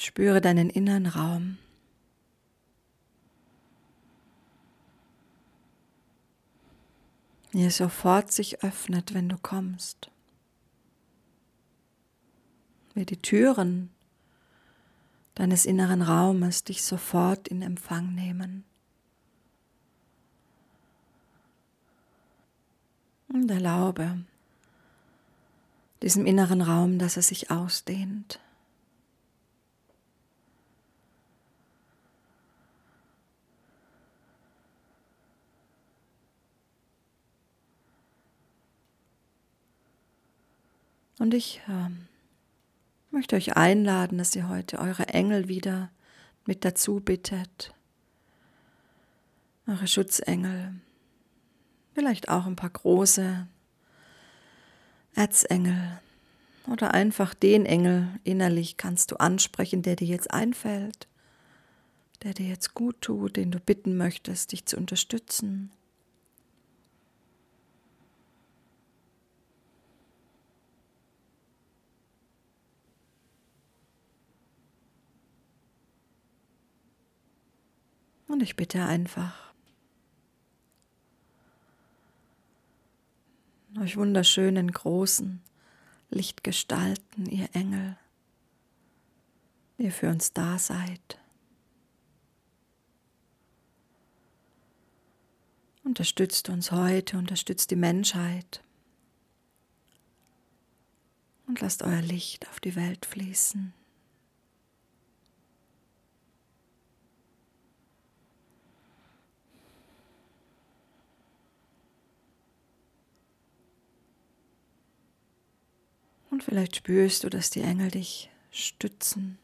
Spüre deinen inneren Raum. Wie er sofort sich öffnet, wenn du kommst. Wie die Türen deines inneren Raumes dich sofort in Empfang nehmen. Und erlaube diesem inneren Raum, dass er sich ausdehnt. Und ich äh, möchte euch einladen, dass ihr heute eure Engel wieder mit dazu bittet. Eure Schutzengel. Vielleicht auch ein paar große Erzengel. Oder einfach den Engel innerlich kannst du ansprechen, der dir jetzt einfällt, der dir jetzt gut tut, den du bitten möchtest, dich zu unterstützen. Und ich bitte einfach, euch wunderschönen großen Lichtgestalten, ihr Engel, ihr für uns da seid. Unterstützt uns heute, unterstützt die Menschheit und lasst euer Licht auf die Welt fließen. Und vielleicht spürst du, dass die Engel dich stützen,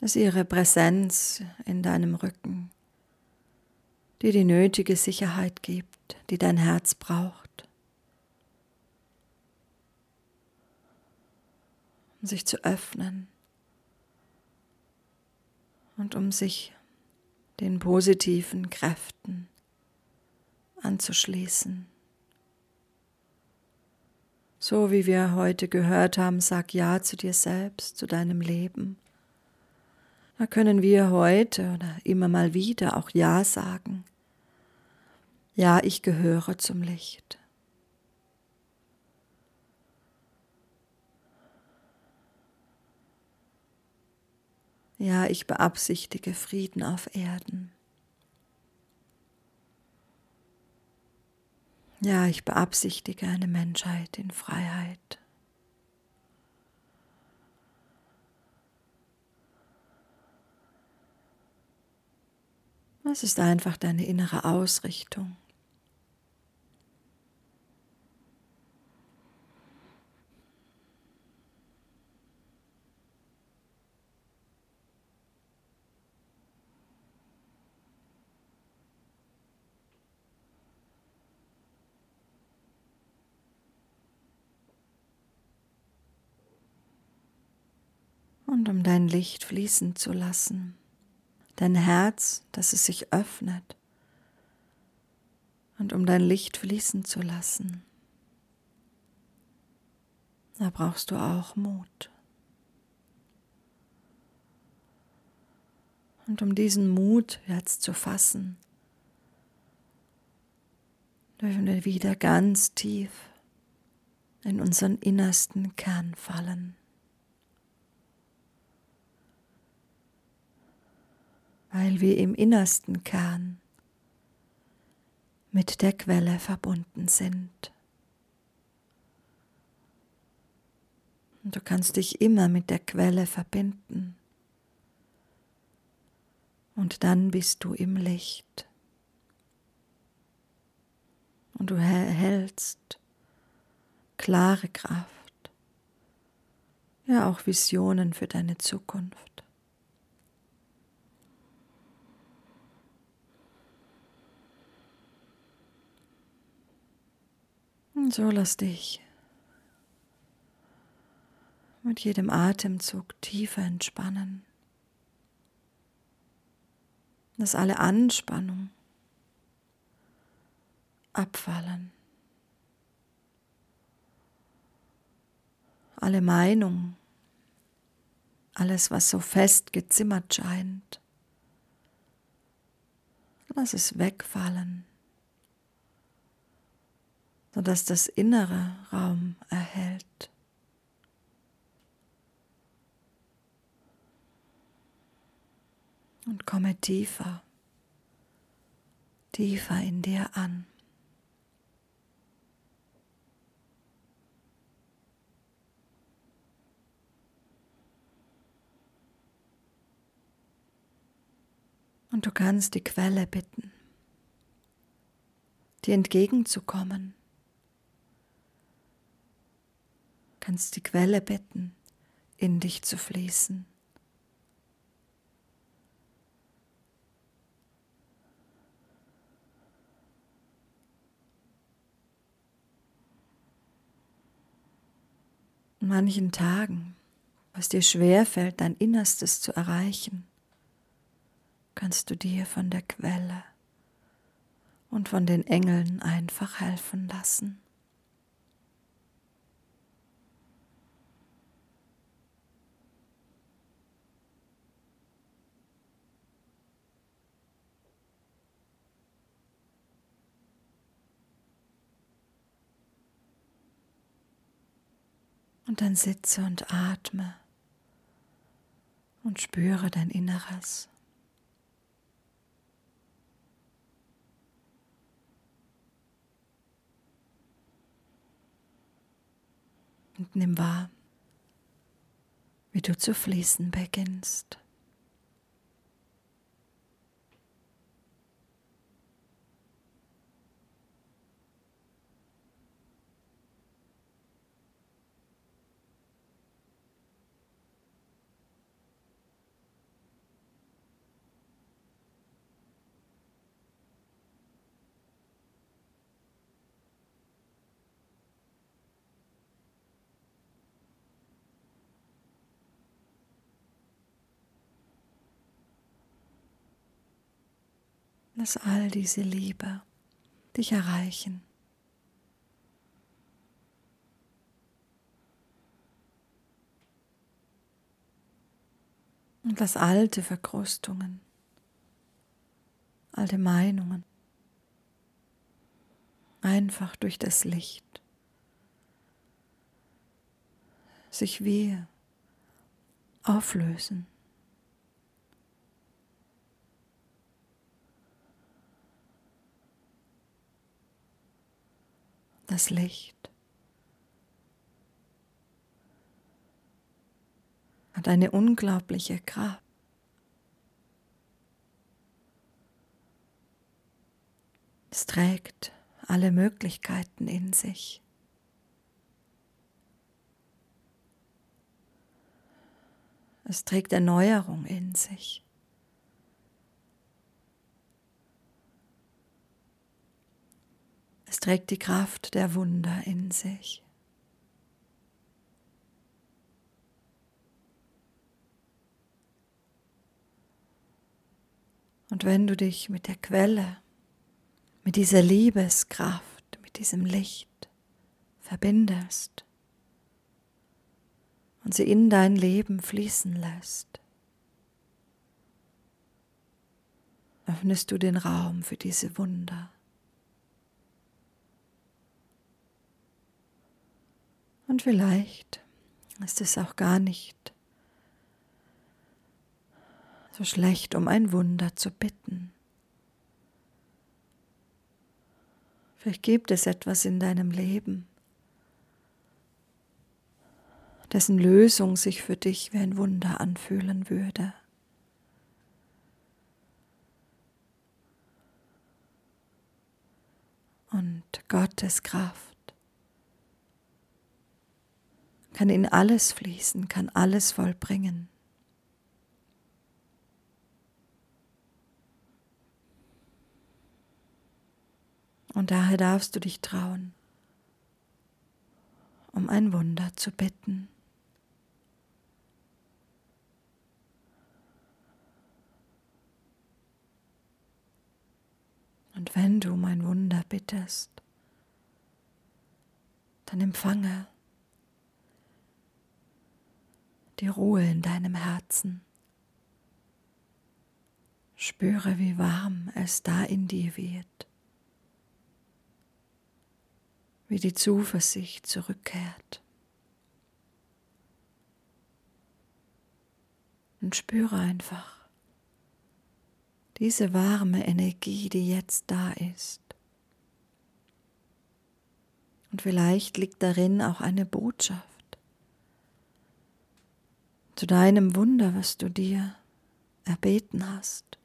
dass ihre Präsenz in deinem Rücken dir die nötige Sicherheit gibt, die dein Herz braucht, um sich zu öffnen und um sich den positiven Kräften anzuschließen. So wie wir heute gehört haben, sag Ja zu dir selbst, zu deinem Leben. Da können wir heute oder immer mal wieder auch Ja sagen. Ja, ich gehöre zum Licht. Ja, ich beabsichtige Frieden auf Erden. Ja, ich beabsichtige eine Menschheit in Freiheit. Es ist einfach deine innere Ausrichtung. Und um dein Licht fließen zu lassen, dein Herz, dass es sich öffnet und um dein Licht fließen zu lassen. Da brauchst du auch Mut. Und um diesen Mut jetzt zu fassen, dürfen wir wieder ganz tief in unseren innersten Kern fallen. Weil wir im innersten Kern mit der Quelle verbunden sind. Und du kannst dich immer mit der Quelle verbinden. Und dann bist du im Licht. Und du erhältst klare Kraft, ja auch Visionen für deine Zukunft. So lass dich mit jedem Atemzug tiefer entspannen. Dass alle Anspannung abfallen. Alle Meinungen alles, was so fest gezimmert scheint. Lass es wegfallen, sodass das Innere Raum erhält. Und komme tiefer, tiefer in dir an. Und du kannst die Quelle bitten, dir entgegenzukommen. Du kannst die Quelle bitten, in dich zu fließen. In manchen Tagen, was dir schwer fällt, dein Innerstes zu erreichen, kannst du dir von der Quelle und von den Engeln einfach helfen lassen. Und dann sitze und atme und spüre dein Inneres. Und nimm wahr, wie du zu fließen beginnst. Lass all diese Liebe dich erreichen. Und lass alte Verkrustungen, alte Meinungen einfach durch das Licht sich wie auflösen. Das Licht. Hat eine unglaubliche Kraft. Es trägt alle Möglichkeiten in sich. Es trägt Erneuerung in sich. Es trägt die Kraft der Wunder in sich. Und wenn du dich mit der Quelle, mit dieser Liebeskraft, mit diesem Licht verbindest und sie in dein Leben fließen lässt, öffnest du den Raum für diese Wunder. Und vielleicht ist es auch gar nicht so schlecht, um ein Wunder zu bitten. Vielleicht gibt es etwas in deinem Leben, dessen Lösung sich für dich wie ein Wunder anfühlen würde. Und Gottes Kraft kann in alles fließen, kann alles vollbringen. Und daher darfst du dich trauen, um ein Wunder zu bitten. Und wenn du um ein Wunder bittest, dann empfange die Ruhe in deinem Herzen. Spüre, wie warm es da in dir wird, wie die Zuversicht zurückkehrt. Und spüre einfach diese warme Energie, die jetzt da ist. Und vielleicht liegt darin auch eine Botschaft zu deinem Wunder, was du dir erbeten hast.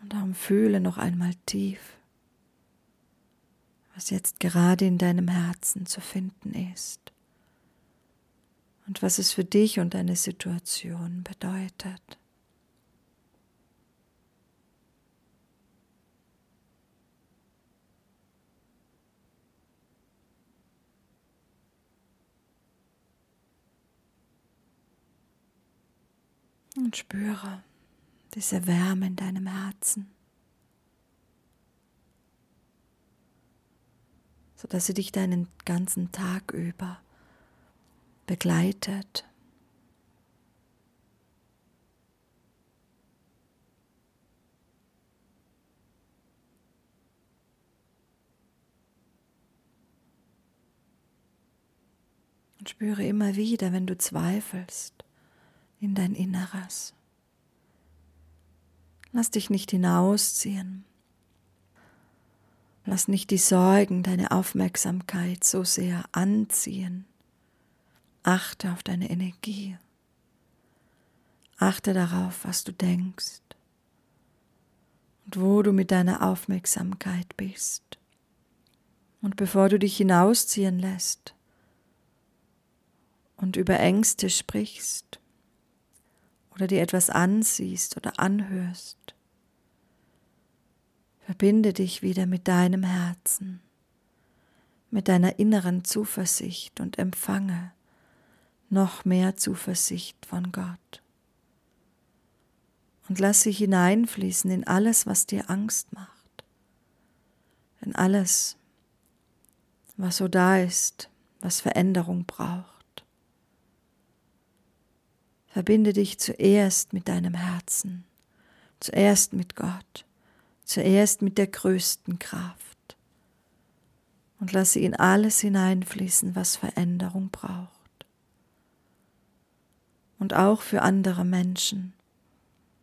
Und darum fühle noch einmal tief, was jetzt gerade in deinem Herzen zu finden ist und was es für dich und deine Situation bedeutet. Und spüre diese Wärme in deinem Herzen, sodass sie dich deinen ganzen Tag über begleitet. Und spüre immer wieder, wenn du zweifelst, in dein Inneres. Lass dich nicht hinausziehen. Lass nicht die Sorgen deine Aufmerksamkeit so sehr anziehen. Achte auf deine Energie. Achte darauf, was du denkst und wo du mit deiner Aufmerksamkeit bist. Und bevor du dich hinausziehen lässt und über Ängste sprichst, oder dir etwas ansiehst oder anhörst. Verbinde dich wieder mit deinem Herzen, mit deiner inneren Zuversicht und empfange noch mehr Zuversicht von Gott. Und lass sie hineinfließen in alles, was dir Angst macht, in alles, was so da ist, was Veränderung braucht. Verbinde dich zuerst mit deinem Herzen, zuerst mit Gott, zuerst mit der größten Kraft und lass sie in alles hineinfließen, was Veränderung braucht. Und auch für andere Menschen,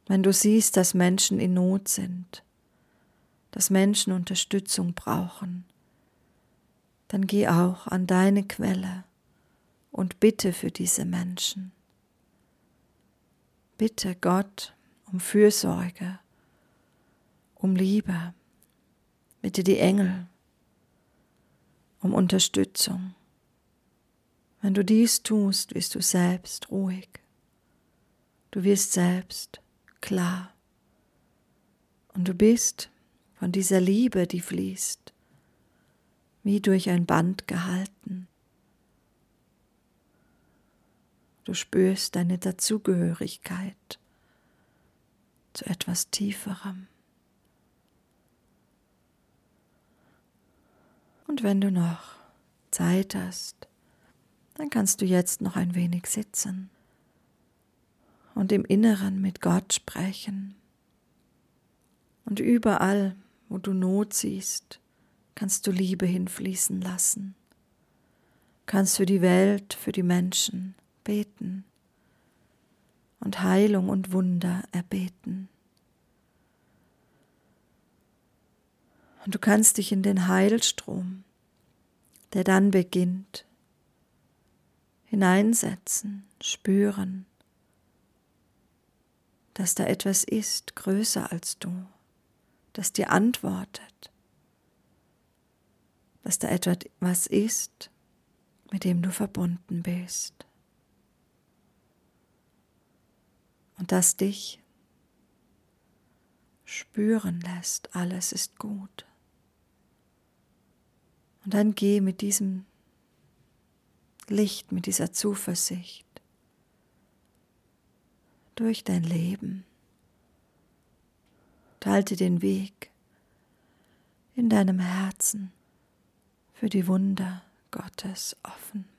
wenn du siehst, dass Menschen in Not sind, dass Menschen Unterstützung brauchen, dann geh auch an deine Quelle und bitte für diese Menschen. Bitte Gott um Fürsorge, um Liebe. Bitte die Engel um Unterstützung. Wenn du dies tust, wirst du selbst ruhig. Du wirst selbst klar. Und du bist von dieser Liebe, die fließt, wie durch ein Band gehalten. Du spürst deine Dazugehörigkeit zu etwas Tieferem. Und wenn du noch Zeit hast, dann kannst du jetzt noch ein wenig sitzen und im Inneren mit Gott sprechen. Und überall, wo du Not siehst, kannst du Liebe hinfließen lassen. Kannst für die Welt, für die Menschen, beten und Heilung und Wunder erbeten. Und du kannst dich in den Heilstrom, der dann beginnt, hineinsetzen, spüren, dass da etwas ist, größer als du, das dir antwortet, dass da etwas ist, mit dem du verbunden bist. Und das dich spüren lässt, alles ist gut. Und dann geh mit diesem Licht, mit dieser Zuversicht durch dein Leben. halte den Weg in deinem Herzen für die Wunder Gottes offen.